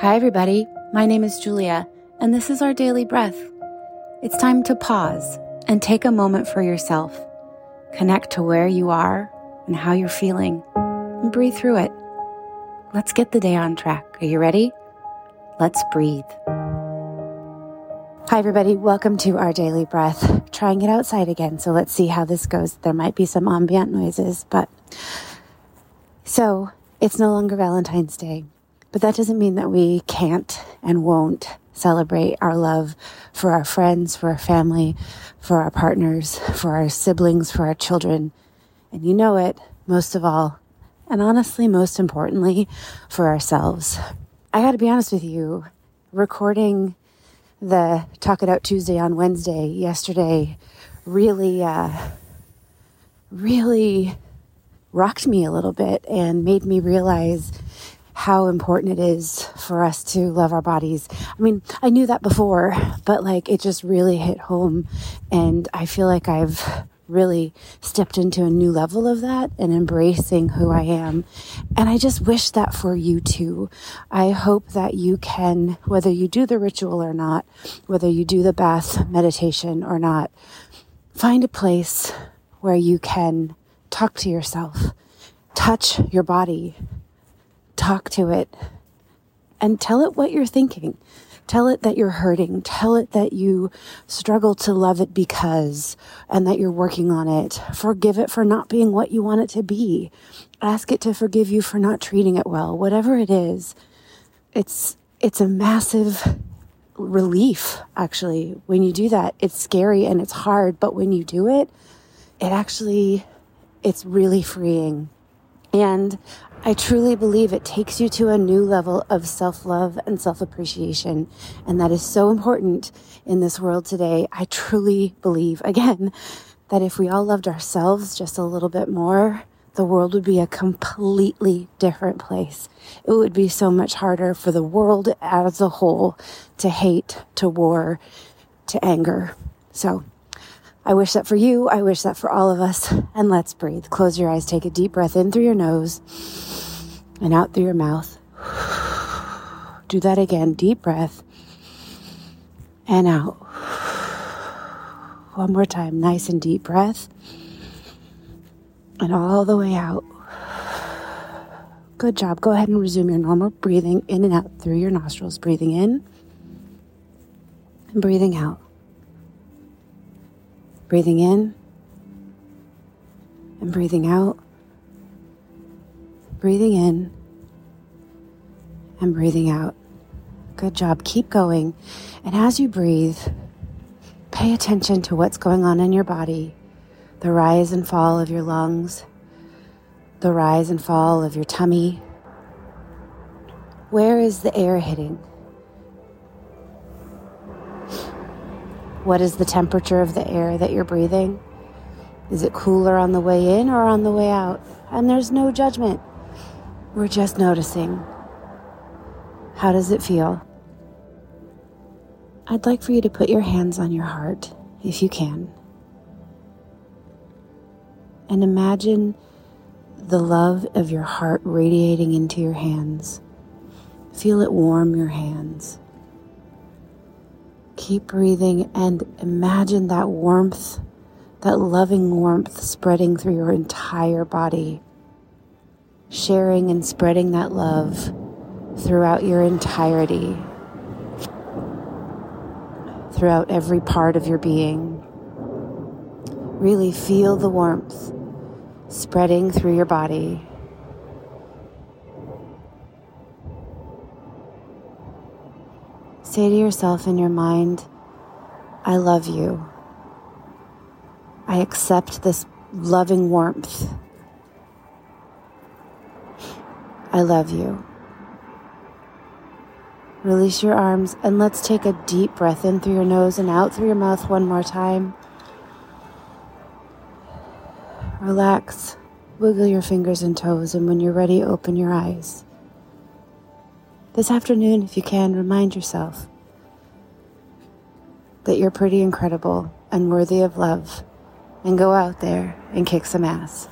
Hi, everybody. My name is Julia, and this is our daily breath. It's time to pause and take a moment for yourself. Connect to where you are and how you're feeling, and breathe through it. Let's get the day on track. Are you ready? Let's breathe. Hi, everybody. Welcome to our daily breath. Trying it outside again, so let's see how this goes. There might be some ambient noises, but so it's no longer Valentine's Day, but that doesn't mean that we can't and won't celebrate our love for our friends, for our family, for our partners, for our siblings, for our children. And you know it most of all, and honestly, most importantly, for ourselves. I got to be honest with you, recording the Talk It Out Tuesday on Wednesday yesterday really, uh, really rocked me a little bit and made me realize how important it is for us to love our bodies. I mean, I knew that before, but like it just really hit home. And I feel like I've really stepped into a new level of that and embracing who I am. And I just wish that for you too. I hope that you can, whether you do the ritual or not, whether you do the bath meditation or not, find a place where you can talk to yourself, touch your body, talk to it, and tell it what you're thinking. Tell it that you're hurting. Tell it that you struggle to love it because, and that you're working on it. Forgive it for not being what you want it to be. Ask it to forgive you for not treating it well. Whatever it is, it's, it's a massive relief, actually. When you do that, it's scary and it's hard, but when you do it, it actually, it's really freeing. And I truly believe it takes you to a new level of self love and self appreciation. And that is so important in this world today. I truly believe, again, that if we all loved ourselves just a little bit more, the world would be a completely different place. It would be so much harder for the world as a whole to hate, to war, to anger. So, I wish that for you. I wish that for all of us. And let's breathe. Close your eyes. Take a deep breath in through your nose and out through your mouth. Do that again. Deep breath and out. One more time. Nice and deep breath and all the way out. Good job. Go ahead and resume your normal breathing in and out through your nostrils. Breathing in and breathing out. Breathing in and breathing out. Breathing in and breathing out. Good job. Keep going. And as you breathe, pay attention to what's going on in your body the rise and fall of your lungs, the rise and fall of your tummy. Where is the air hitting? What is the temperature of the air that you're breathing? Is it cooler on the way in or on the way out? And there's no judgment. We're just noticing. How does it feel? I'd like for you to put your hands on your heart, if you can. And imagine the love of your heart radiating into your hands. Feel it warm your hands. Keep breathing and imagine that warmth, that loving warmth spreading through your entire body, sharing and spreading that love throughout your entirety, throughout every part of your being. Really feel the warmth spreading through your body. Say to yourself in your mind, I love you. I accept this loving warmth. I love you. Release your arms and let's take a deep breath in through your nose and out through your mouth one more time. Relax, wiggle your fingers and toes, and when you're ready, open your eyes. This afternoon, if you can, remind yourself that you're pretty incredible and worthy of love, and go out there and kick some ass.